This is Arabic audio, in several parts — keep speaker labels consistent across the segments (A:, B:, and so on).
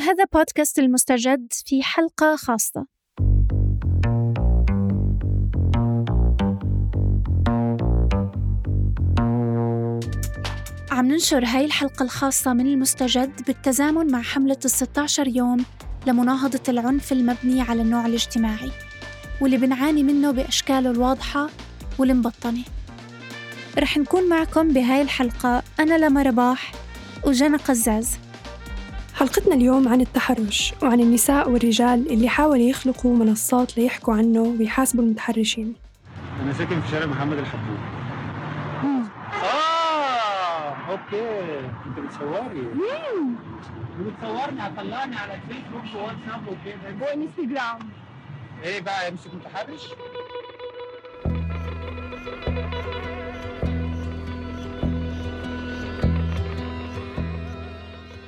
A: هذا بودكاست المستجد في حلقة خاصة. عم ننشر هاي الحلقة الخاصة من المستجد بالتزامن مع حملة الستاشر يوم لمناهضة العنف المبني على النوع الاجتماعي واللي بنعاني منه بأشكاله الواضحة والمبطنة. رح نكون معكم بهاي الحلقة أنا لما رباح وجنى قزاز.
B: حلقتنا اليوم عن التحرش وعن النساء والرجال اللي حاولوا يخلقوا منصات ليحكوا عنه ويحاسبوا المتحرشين.
C: أنا ساكن في شارع محمد الحبوب. آه أوكي. أنت بتصوري بتصورني هطلعني على الفيسبوك وواتساب وكده.
D: وانستجرام
C: إيه بقى يمسك متحرش؟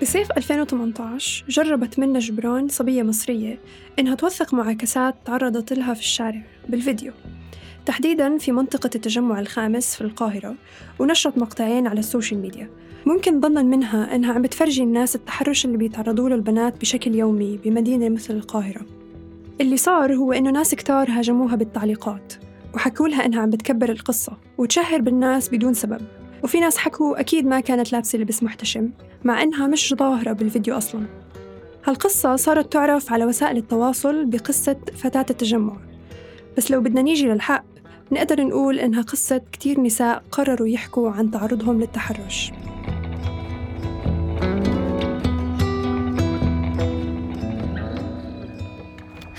B: بصيف 2018 جربت منى جبران صبية مصرية إنها توثق معاكسات تعرضت لها في الشارع بالفيديو. تحديدا في منطقة التجمع الخامس في القاهرة ونشرت مقطعين على ال social media. ممكن ظنا منها إنها عم بتفرجي الناس التحرش اللي بيتعرضوا له البنات بشكل يومي بمدينة مثل القاهرة. اللي صار هو إنه ناس كتار هاجموها بالتعليقات وحكوا لها إنها عم بتكبر القصة وتشهر بالناس بدون سبب. وفي ناس حكوا أكيد ما كانت لابسة لبس محتشم. مع إنها مش ظاهرة بالفيديو أصلاً. هالقصة صارت تعرف على وسائل التواصل بقصة فتاة التجمع. بس لو بدنا نيجي للحق نقدر نقول إنها قصة كتير نساء قرروا يحكوا عن تعرضهم للتحرش.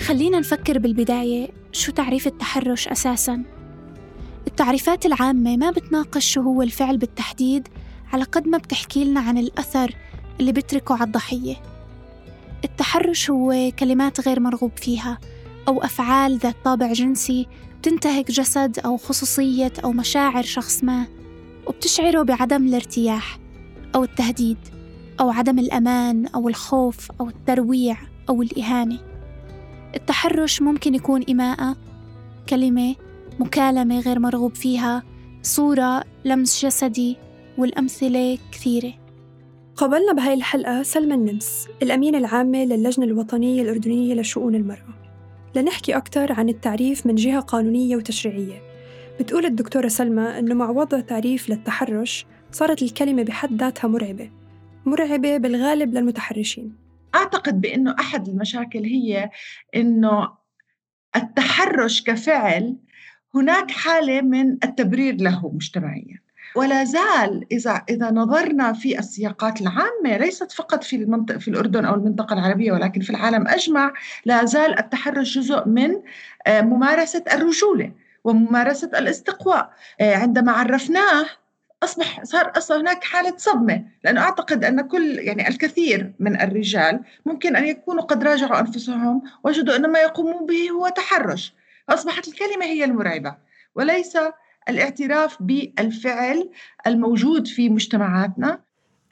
A: خلينا نفكر بالبداية شو تعريف التحرش أساساً؟ التعريفات العامة ما بتناقش شو هو الفعل بالتحديد على قد ما بتحكي لنا عن الأثر اللي بتركه على الضحية. التحرش هو كلمات غير مرغوب فيها أو أفعال ذات طابع جنسي بتنتهك جسد أو خصوصية أو مشاعر شخص ما وبتشعره بعدم الارتياح أو التهديد أو عدم الأمان أو الخوف أو الترويع أو الإهانة. التحرش ممكن يكون إماءة كلمة مكالمة غير مرغوب فيها صورة لمس جسدي والأمثلة كثيرة.
B: قابلنا بهاي الحلقة سلمى النمس الأمينة العامة للجنة الوطنية الأردنية لشؤون المرأة. لنحكي أكثر عن التعريف من جهة قانونية وتشريعية. بتقول الدكتورة سلمى أنه مع وضع تعريف للتحرش صارت الكلمة بحد ذاتها مرعبة. مرعبة بالغالب للمتحرشين.
D: أعتقد بأنه أحد المشاكل هي أنه التحرش كفعل هناك حالة من التبرير له مجتمعيا. ولا زال إذا إذا نظرنا في السياقات العامة ليست فقط في المنطقة في الأردن أو المنطقة العربية ولكن في العالم أجمع لا زال التحرش جزء من آه، ممارسة الرجولة وممارسة الاستقواء. آه، عندما عرفناه أصبح صار أصلا هناك حالة صدمة لأنه أعتقد أن كل يعني الكثير من الرجال ممكن أن يكونوا قد راجعوا أنفسهم وجدوا أن ما يقومون به هو تحرش. فاصبحت الكلمة هي المرعبة وليس الاعتراف بالفعل الموجود في مجتمعاتنا.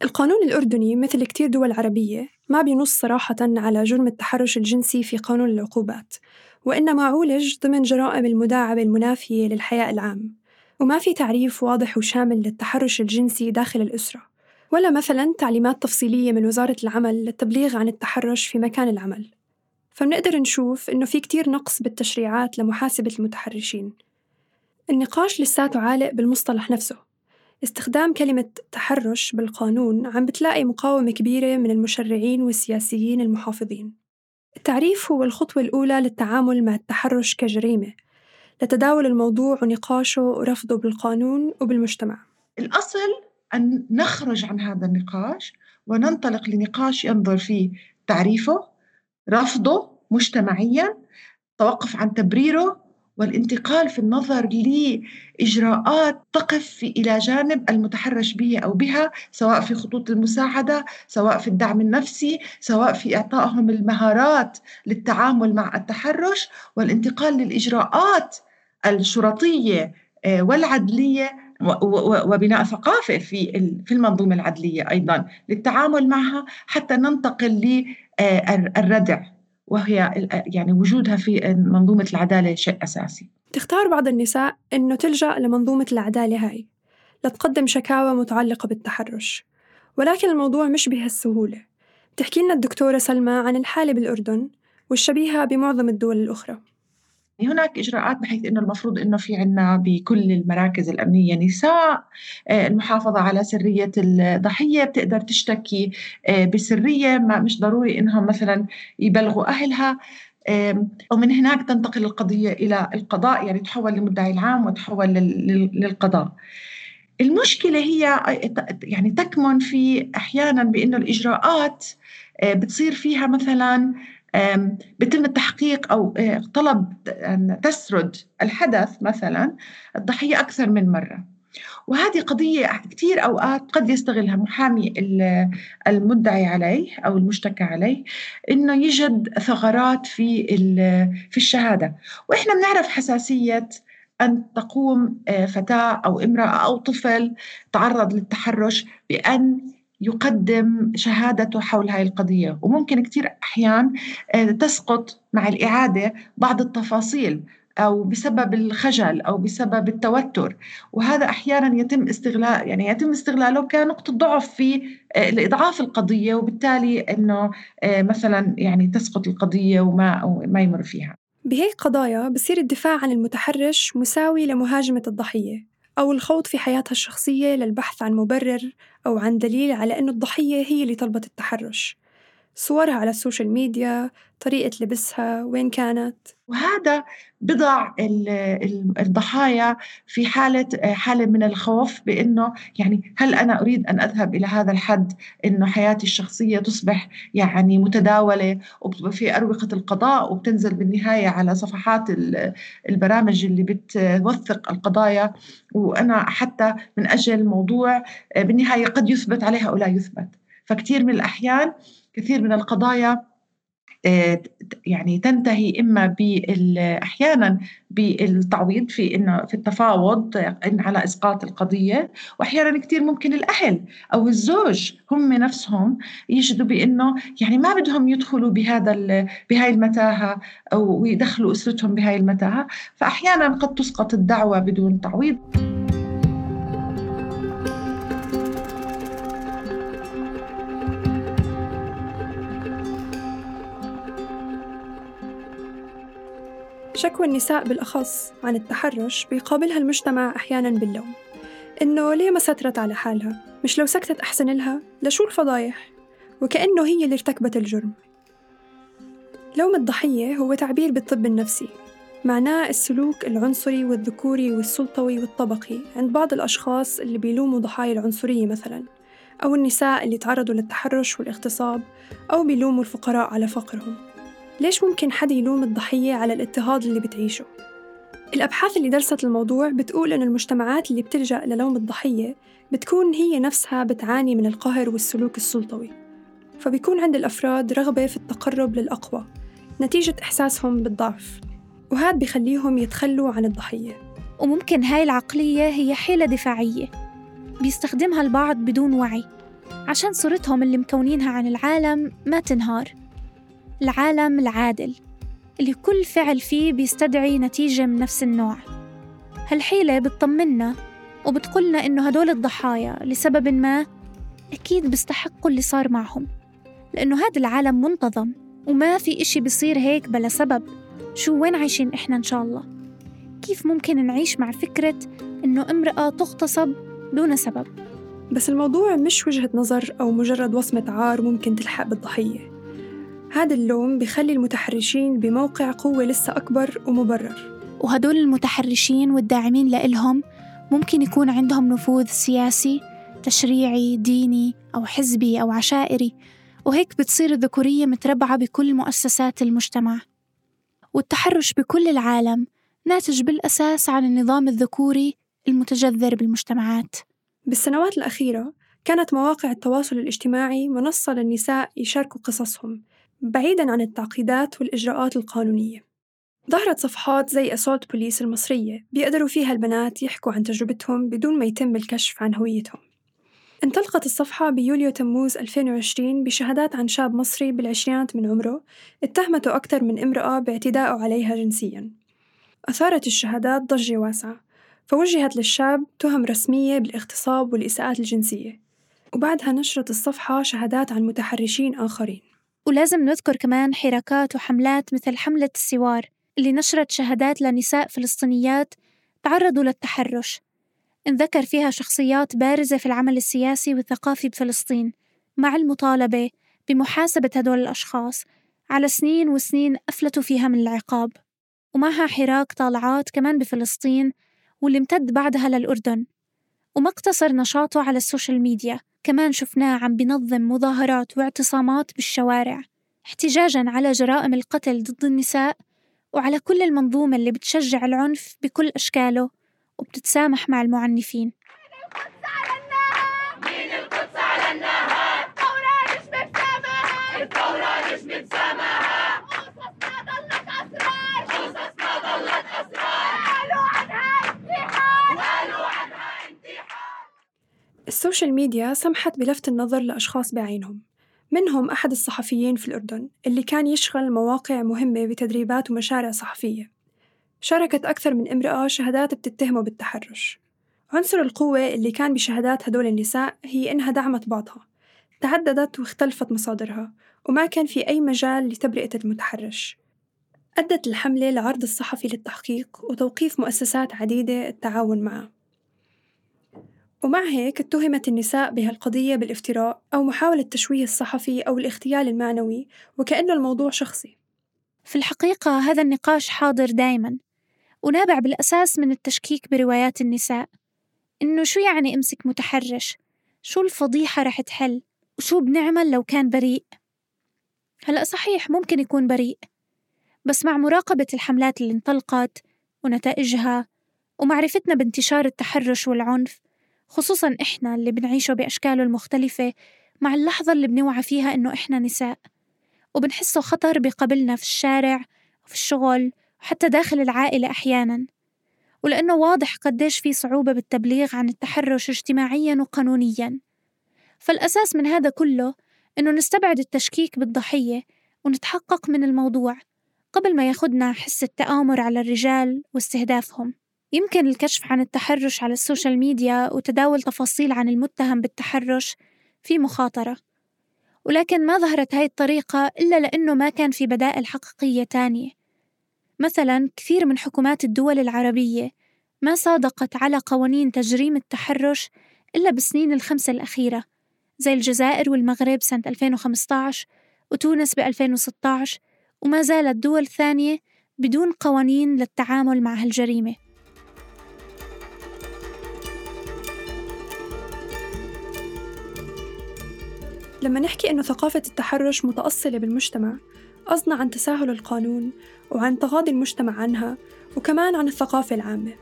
B: القانون الأردني مثل كتير دول عربية ما بينص صراحة على جرم التحرش الجنسي في قانون العقوبات وإنما عولج ضمن جرائم المداعبة المنافية للحياء العام. وما في تعريف واضح وشامل للتحرش الجنسي داخل الأسرة ولا مثلا تعليمات تفصيلية من وزارة العمل للتبليغ عن التحرش في مكان العمل. فبنقدر نشوف إنه في كتير نقص بالتشريعات لمحاسبة المتحرشين. النقاش لساته عالق بالمصطلح نفسه. استخدام كلمة تحرش بالقانون عم بتلاقي مقاومة كبيرة من المشرعين والسياسيين المحافظين. التعريف هو الخطوة الأولى للتعامل مع التحرش كجريمة لتداول الموضوع ونقاشه ورفضه بالقانون وبالمجتمع.
D: الأصل أن نخرج عن هذا النقاش وننطلق لنقاش ينظر في تعريفه رفضه مجتمعيا توقف عن تبريره والانتقال في النظر لإجراءات تقف إلى جانب المتحرش به أو بها سواء في خطوط المساعدة سواء في الدعم النفسي سواء في إعطائهم المهارات للتعامل مع التحرش والانتقال للإجراءات الشرطية آه، والعدلية وبناء ثقافة في في المنظومة العدلية أيضا للتعامل معها حتى ننتقل للردع وهي يعني وجودها في منظومة العدالة شيء أساسي.
B: تختار بعض النساء أنه تلجأ لمنظومة العدالة هاي لتقدم شكاوى متعلقة بالتحرش. ولكن الموضوع مش بهالسهولة. بتحكي لنا الدكتورة سلمى عن الحالة بالأردن والشبيهة بمعظم الدول الأخرى.
D: هناك إجراءات بحيث أنه المفروض أنه في عنا بكل المراكز الأمنية نساء آه، المحافظة على سرية الضحية بتقدر تشتكي آه، بسرية ما مش ضروري أنهم مثلا يبلغوا أهلها ومن هناك تنتقل القضية إلى القضاء يعني تحول للمدعي العام وتحول للقضاء. المشكلة هي يعني تكمن في أحيانا بأنه الإجراءات آه، بتصير فيها مثلا بيتم التحقيق أو آه، طلب أن تسرد الحدث مثلا الضحية أكثر من مرة. وهذه قضية كثير أوقات قد يستغلها محامي المدعي عليه أو المشتكى عليه إنه يجد ثغرات في في الشهادة. وإحنا بنعرف حساسية أن تقوم آه، فتاة أو امرأة أو طفل تعرض للتحرش بأن يقدم شهادته حول هاي القضية. وممكن كثير أحيان آه، تسقط مع الإعادة بعض التفاصيل أو بسبب الخجل أو بسبب التوتر. وهذا أحيانا يتم استغلال يعني يتم استغلاله كنقطة ضعف في آه، لإضعاف القضية وبالتالي أنه مثلا يعني تسقط القضية وما ما يمر فيها.
B: بهيك قضايا بصير الدفاع عن المتحرش مساوي لمهاجمة الضحية أو الخوض في حياتها الشخصية للبحث عن مبرر أو عن دليل على أن الضحية هي اللي طلبت التحرش. صورها على ال social media طريقة لبسها وين كانت.
D: وهذا بضع الضحايا في حالة حالة من الخوف بأنه يعني هل أنا أريد أن أذهب إلى هذا الحد أنه حياتي الشخصية تصبح يعني متداولة في أروقة القضاء وبتنزل بالنهاية على صفحات البرامج اللي بتوثق القضايا. وأنا حتى من أجل موضوع بالنهاية قد يثبت عليها أو لا يثبت. فكتير من الأحيان كثير من القضايا آه، يعني تنتهي إما أحيانا بالتعويض في انه في التفاوض إن على إسقاط القضية واحيانا كثير ممكن الأهل أو الزوج هم نفسهم يجدوا بإنه يعني ما بدهم يدخلوا بهذا بهاي المتاهة أو يدخلوا أسرتهم بهاي المتاهة فاحيانا قد تسقط الدعوة بدون تعويض.
B: شكوى النساء بالأخص عن التحرش بيقابلها المجتمع أحيانا باللوم. إنه ليه ما سترت على حالها؟ مش لو سكتت أحسن لها لشو الفضايح؟ وكأنه هي اللي ارتكبت الجرم. لوم الضحية هو تعبير بالطب النفسي معناه السلوك العنصري والذكوري والسلطوي والطبقي عند بعض الأشخاص اللي بيلوموا ضحايا العنصرية مثلا أو النساء اللي تعرضوا للتحرش والاغتصاب أو بيلوموا الفقراء على فقرهم. ليش ممكن حد يلوم الضحية على الاضطهاد اللي بتعيشه؟ الأبحاث اللي درست الموضوع بتقول إن المجتمعات اللي بتلجأ للوم الضحية بتكون هي نفسها بتعاني من القهر والسلوك السلطوي فبيكون عند الأفراد رغبة في التقرب للأقوى نتيجة إحساسهم بالضعف وهذا بيخليهم يتخلوا عن الضحية
A: وممكن هاي العقلية هي حيلة دفاعية بيستخدمها البعض بدون وعي عشان صورتهم اللي مكونينها عن العالم ما تنهار العالم العادل اللي كل فعل فيه بيستدعي نتيجة من نفس النوع. هالحيلة بتطمنا وبتقولنا إنه هدول الضحايا لسبب ما أكيد بيستحقوا اللي صار معهم لأنه هذا العالم منتظم وما في إشي بصير هيك بلا سبب. شو وين عايشين إحنا إن شاء الله؟ كيف ممكن نعيش مع فكرة إنه امرأة تغتصب دون سبب؟
B: بس الموضوع مش وجهة نظر أو مجرد وصمة عار ممكن تلحق بالضحية. هذا اللوم بخلي المتحرشين بموقع قوة لسه أكبر ومبرر.
A: وهدول المتحرشين والداعمين لإلهم ممكن يكون عندهم نفوذ سياسي تشريعي ديني أو حزبي أو عشائري. وهيك بتصير الذكورية متربعة بكل مؤسسات المجتمع. والتحرش بكل العالم ناتج بالأساس عن النظام الذكوري المتجذر بالمجتمعات.
B: بالسنوات الأخيرة كانت مواقع التواصل الاجتماعي منصة للنساء يشاركوا قصصهم. بعيداً عن التعقيدات والإجراءات القانونية. ظهرت صفحات زي أسولت بوليس المصرية بيقدروا فيها البنات يحكوا عن تجربتهم بدون ما يتم الكشف عن هويتهم. انطلقت الصفحة بيوليو تموز 2020 بشهادات عن شاب مصري بالعشرينات من عمره اتهمته أكثر من امرأة باعتدائه عليها جنسياً. أثارت الشهادات ضجة واسعة فوجهت للشاب تهم رسمية بالاغتصاب والإساءات الجنسية. وبعدها نشرت الصفحة شهادات عن متحرشين آخرين.
A: ولازم نذكر كمان حراكات وحملات مثل حملة السوار اللي نشرت شهادات لنساء فلسطينيات تعرضوا للتحرش. انذكر فيها شخصيات بارزة في العمل السياسي والثقافي بفلسطين مع المطالبة بمحاسبة هدول الأشخاص على سنين وسنين أفلتوا فيها من العقاب. ومعها حراك طالعات كمان بفلسطين واللي امتد بعدها للأردن. وما اقتصر نشاطه على السوشيال ميديا. كمان شفناه عم بنظم مظاهرات واعتصامات بالشوارع احتجاجا على جرائم القتل ضد النساء وعلى كل المنظومة اللي بتشجع العنف بكل أشكاله وبتتسامح مع المعنفين.
B: ال social media سمحت بلفت النظر لأشخاص بعينهم منهم أحد الصحفيين في الأردن اللي كان يشغل مواقع مهمة بتدريبات ومشاريع صحفية. شاركت أكثر من امرأة شهادات بتتهمه بالتحرش. عنصر القوة اللي كان بشهادات هدول النساء هي إنها دعمت بعضها. تعددت واختلفت مصادرها وما كان في أي مجال لتبرئة المتحرش. أدت الحملة لعرض الصحفي للتحقيق وتوقيف مؤسسات عديدة التعاون معه. ومع هيك اتهمت النساء بهالقضية بالافتراء أو محاولة تشويه الصحفي أو الاغتيال المعنوي وكأنه الموضوع شخصي
A: في الحقيقة هذا النقاش حاضر دايما ونابع بالأساس من التشكيك بروايات النساء إنه شو يعني أمسك متحرش؟ شو الفضيحة رح تحل؟ وشو بنعمل لو كان بريء؟ هلأ صحيح ممكن يكون بريء بس مع مراقبة الحملات اللي انطلقت ونتائجها ومعرفتنا بانتشار التحرش والعنف خصوصا إحنا اللي بنعيشه بأشكاله المختلفة مع اللحظة اللي بنوعى فيها إنه إحنا نساء. وبنحسه خطر بقبلنا في الشارع وفي الشغل وحتى داخل العائلة أحيانا. ولأنه واضح قديش في صعوبة بالتبليغ عن التحرش اجتماعيا وقانونيا. فالأساس من هذا كله إنه نستبعد التشكيك بالضحية ونتحقق من الموضوع قبل ما ياخدنا حس التآمر على الرجال واستهدافهم. يمكن الكشف عن التحرش على ال social media وتداول تفاصيل عن المتهم بالتحرش في مخاطرة. ولكن ما ظهرت هاي الطريقة إلا لأنه ما كان في بدائل حقيقية تانية. مثلا كثير من حكومات الدول العربية ما صادقت على قوانين تجريم التحرش إلا بالسنين الخمسة الأخيرة زي الجزائر والمغرب سنة 2015 وتونس ب 2016 وما زالت دول ثانية بدون قوانين للتعامل مع هالجريمة.
B: لما نحكي إنه ثقافة التحرش متأصلة بالمجتمع قصدنا عن تساهل القانون وعن تغاضي المجتمع عنها وكمان عن الثقافة العامة.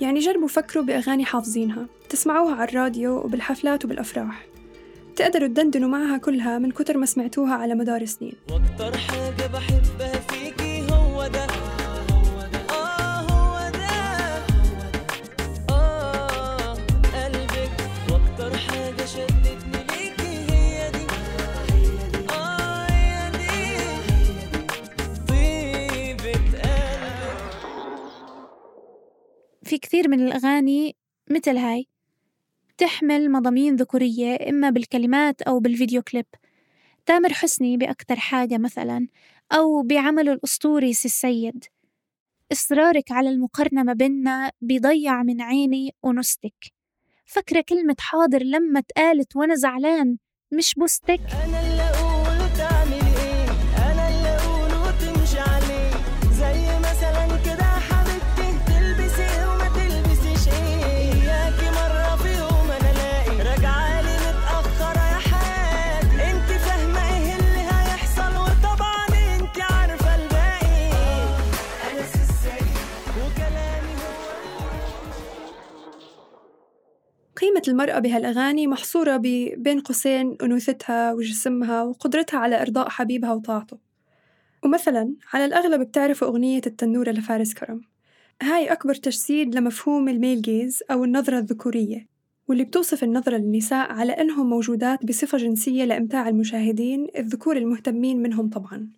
B: يعني جربوا فكروا بأغاني حافظينها تسمعوها على الراديو وبالحفلات وبالأفراح. تقدروا تدندنوا معها كلها من كتر ما سمعتوها على مدار سنين.
E: وأكتر حاجة بحبها
A: في كثير من الأغاني مثل هاي. بتحمل مضامين ذكورية إما بالكلمات أو بالفيديو كليب. تامر حسني بأكتر حاجة مثلا أو بعمله الأسطوري سي السيد. إصرارك على المقارنة ما بيننا بيضيع من عيني أنوثتك فكرة كلمة حاضر لما اتقالت وأنا زعلان مش بوستك.
E: أنا
B: المرأة بهالأغاني محصورة بين قوسين أنوثتها وجسمها وقدرتها على إرضاء حبيبها وطاعته. ومثلا على الأغلب بتعرفوا أغنية التنورة لفارس كرم. هاي أكبر تجسيد لمفهوم الميل جيز أو النظرة الذكورية واللي بتوصف النظرة للنساء على أنهم موجودات بصفة جنسية لإمتاع المشاهدين الذكور المهتمين منهم طبعا.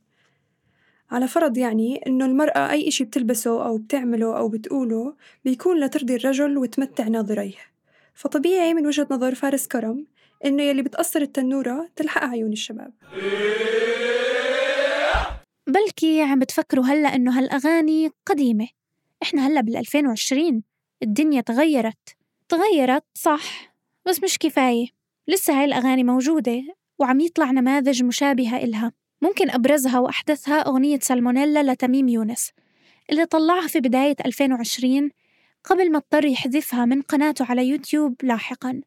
B: على فرض يعني إنه المرأة أي إشي بتلبسه أو بتعمله أو بتقوله بيكون لترضي الرجل وتمتع ناظريه. فطبيعي من وجهة نظر فارس كرم إنه يلي بتقصر التنورة تلحق عيون الشباب.
A: بلكي عم بتفكروا هلأ إنه هالأغاني قديمة. إحنا هلأ بال 2020 الدنيا تغيرت. تغيرت صح بس مش كفاية. لسه هاي الأغاني موجودة وعم يطلع نماذج مشابهة إلها. ممكن أبرزها وأحدثها أغنية سالمونيلا لتميم يونس اللي طلعها في بداية 2020 قبل ما اضطر يحذفها من قناته على يوتيوب لاحقا.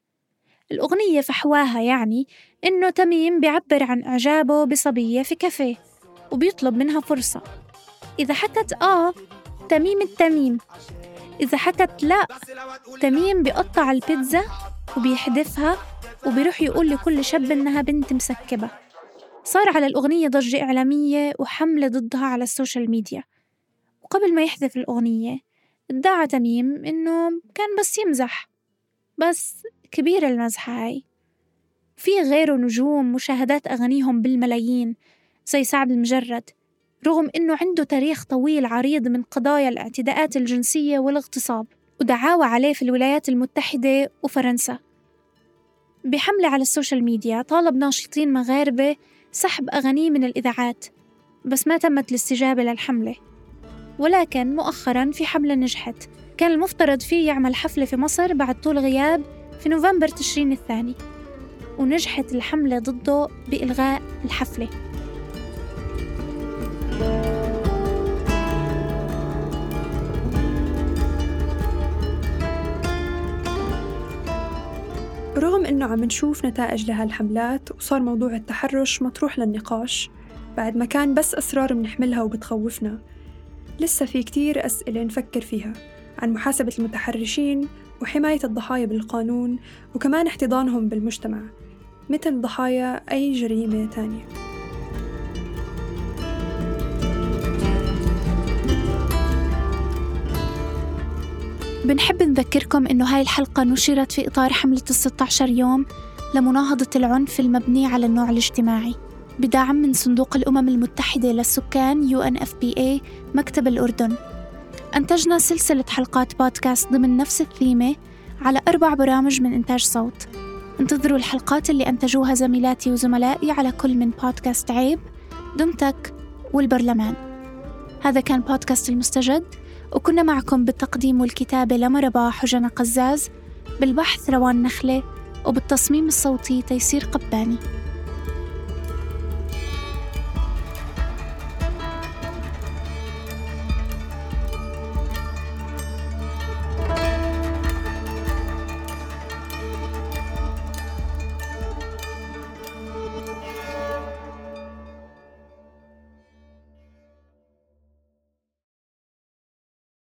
A: الأغنية فحواها يعني إنه تميم بيعبر عن إعجابه بصبية في كافيه وبيطلب منها فرصة. إذا حكت آه تميم التميم. إذا حكت لا تميم بيقطع البيتزا وبيحذفها وبيروح يقول لكل شاب إنها بنت مسكبة. صار على الأغنية ضجة إعلامية وحملة ضدها على ال social media. وقبل ما يحذف الأغنية ادعى تميم إنه كان بس يمزح بس كبيرة المزحة هاي. في غيره نجوم مشاهدات أغانيهم بالملايين زي سعد المجرد رغم إنه عنده تاريخ طويل عريض من قضايا الاعتداءات الجنسية والاغتصاب ودعاوى عليه في الولايات المتحدة وفرنسا. بحملة على ال social media طالب ناشطين مغاربة سحب أغانيه من الإذاعات بس ما تمت الاستجابة للحملة. ولكن مؤخرا في حملة نجحت. كان المفترض فيه يعمل حفلة في مصر بعد طول غياب في نوفمبر تشرين الثاني ونجحت الحملة ضده بإلغاء الحفلة.
B: رغم إنه عم نشوف نتائج لهالحملات وصار موضوع التحرش مطروح للنقاش بعد ما كان بس أسرار بنحملها وبتخوفنا. لسه في كتير أسئلة نفكر فيها عن محاسبة المتحرشين وحماية الضحايا بالقانون وكمان احتضانهم بالمجتمع مثل ضحايا أي جريمة تانية.
A: بنحب نذكركم إنه هاي الحلقة نشرت في إطار حملة الستة عشر يوم لمناهضة العنف المبني على النوع الاجتماعي. بدعم من صندوق الأمم المتحدة للسكان UNFPA مكتب الأردن. أنتجنا سلسلة حلقات بودكاست ضمن نفس الثيمة على أربع برامج من إنتاج صوت. انتظروا الحلقات اللي أنتجوها زميلاتي وزملائي على كل من بودكاست عيب دمتك والبرلمان. هذا كان بودكاست المستجد وكنا معكم بالتقديم والكتابة لما رباح وجنى قزاز بالبحث روان نخلة وبالتصميم الصوتي تيسير قباني.